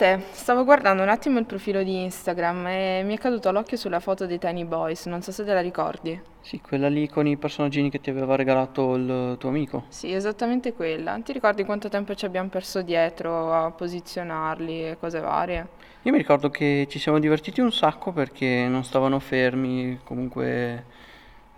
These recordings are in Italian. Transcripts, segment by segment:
Salve, stavo guardando un attimo il profilo di Instagram e mi è caduto l'occhio sulla foto dei Tiny Boys, non so se te la ricordi. Sì, quella lì con i personaggini che ti aveva regalato il tuo amico. Sì, esattamente quella. Ti ricordi quanto tempo ci abbiamo perso dietro a posizionarli e cose varie? Io mi ricordo che ci siamo divertiti un sacco perché non stavano fermi, comunque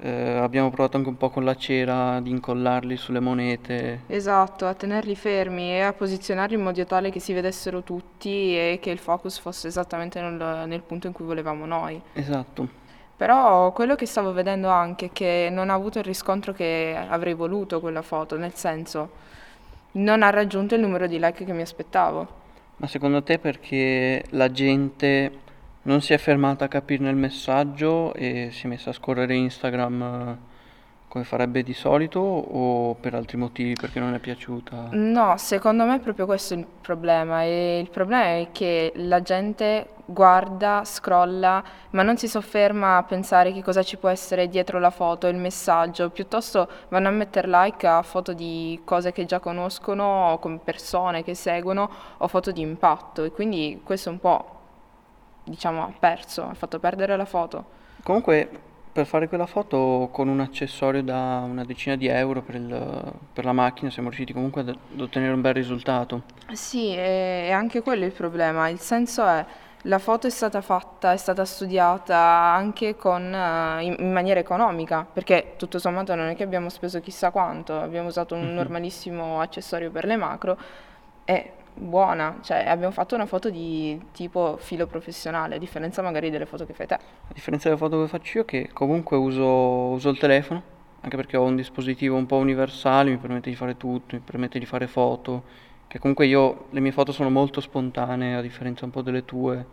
eh, abbiamo provato anche un po' con la cera ad incollarli sulle monete. Esatto, a tenerli fermi e a posizionarli in modo tale che si vedessero tutti e che il focus fosse esattamente nel, nel punto in cui volevamo noi. Esatto. Però quello che stavo vedendo anche è che non ha avuto il riscontro che avrei voluto quella foto, nel senso non ha raggiunto il numero di like che mi aspettavo. Ma secondo te perché la gente non si è fermata a capirne il messaggio e si è messa a scorrere Instagram eh, come farebbe di solito o per altri motivi perché non è piaciuta? No, secondo me è proprio questo il problema e il problema è che la gente guarda, scrolla, ma non si sofferma a pensare che cosa ci può essere dietro la foto, il messaggio, piuttosto vanno a mettere like a foto di cose che già conoscono, o con persone che seguono o foto di impatto e quindi questo è un po' diciamo ha perso, ha fatto perdere la foto. Comunque per fare quella foto con un accessorio da una decina di euro per, il, per la macchina siamo riusciti comunque ad, ad, ottenere un bel risultato. Sì, e, e anche quello è il problema. Il senso è la foto è stata fatta, è stata studiata anche con, uh, in, in, maniera economica, perché tutto sommato non è che abbiamo speso chissà quanto, abbiamo usato un mm-hmm. normalissimo accessorio per le macro e buona, cioè abbiamo fatto una foto di tipo filo professionale, a differenza magari delle foto che fai te. A differenza delle foto che faccio io, che comunque uso, uso il telefono, anche perché ho un dispositivo un po' universale, mi permette di fare tutto, mi permette di fare foto, che comunque io, le mie foto sono molto spontanee, a differenza un po' delle tue,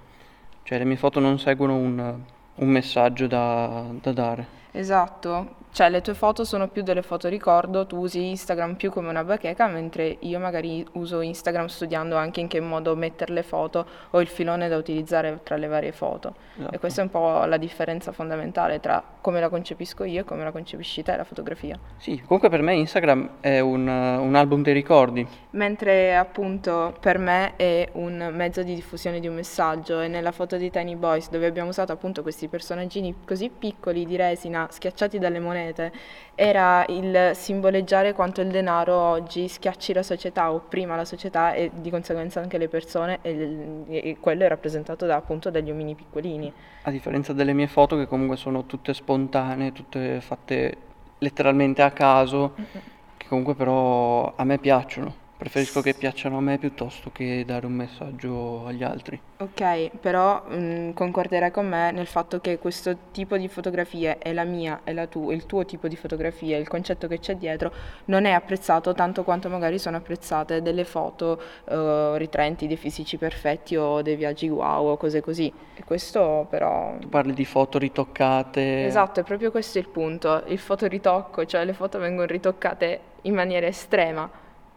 cioè le mie foto non seguono un, un messaggio da, da dare. Esatto, cioè le tue foto sono più delle foto ricordo, tu usi Instagram più come una bacheca, mentre io magari uso Instagram studiando anche in che modo mettere le foto o il filone da utilizzare tra le varie foto. Esatto. E questa è un po' la differenza fondamentale tra come la concepisco io e come la concepisci te la fotografia. Sì, comunque per me Instagram è un, un album dei ricordi. Mentre appunto per me è un mezzo di diffusione di un messaggio e nella foto di Tiny Boys dove abbiamo usato appunto questi personaggini così piccoli di resina schiacciati dalle monete monete, era il simboleggiare quanto il denaro oggi schiacci la società, opprima la società e di conseguenza anche le persone e, e quello è rappresentato da, appunto dagli omini piccolini. A differenza delle mie foto che comunque sono tutte spontanee, tutte fatte letteralmente a caso, mm-hmm. che comunque però a me piacciono. Preferisco che piacciono a me piuttosto che dare un messaggio agli altri. Ok, però mh, mm, concorderai con me nel fatto che questo tipo di fotografie è la mia, è la tua, il tuo tipo di fotografia, il concetto che c'è dietro non è apprezzato tanto quanto magari sono apprezzate delle foto uh, ritraenti dei fisici perfetti o dei viaggi wow o cose così. E questo però... Tu parli di foto ritoccate. Esatto, è proprio questo il punto, il fotoritocco, cioè le foto vengono ritoccate in maniera estrema,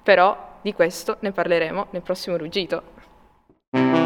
però di questo ne parleremo nel prossimo ruggito.